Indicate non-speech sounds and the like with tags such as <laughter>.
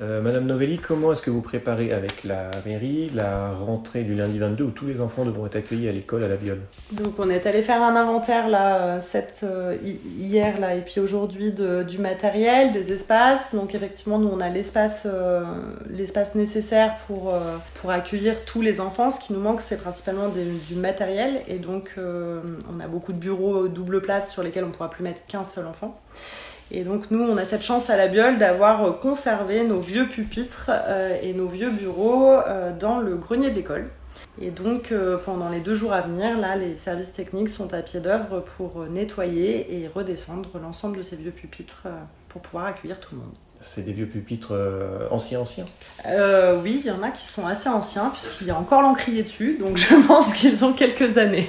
Euh, Madame Novelli, comment est-ce que vous préparez avec la mairie la rentrée du lundi 22 où tous les enfants devront être accueillis à l'école à la Viole? Donc on est allé faire un inventaire là, cette, euh, hier là, et puis aujourd'hui du matériel, des espaces. Donc effectivement nous on a l'espace euh, l'espace nécessaire pour, pour accueillir tous les enfants. Ce qui nous manque c'est principalement du matériel et donc on a beaucoup de bureaux double place sur lesquels on ne pourra plus mettre qu'un seul enfant. Et donc nous, on a cette chance à la Biole d'avoir euh, conservé nos vieux pupitres euh, et nos vieux bureaux euh, dans le grenier d'école. Et donc pendant les deux jours à venir, là, les services techniques sont à pied d'œuvre pour nettoyer et redescendre l'ensemble de ces vieux pupitres pour pouvoir accueillir tout le monde. C'est des vieux pupitres anciens, anciens? Oui, il y en a qui sont assez anciens puisqu'il y a encore l'encrier dessus, donc <laughs> je pense qu'ils ont quelques années.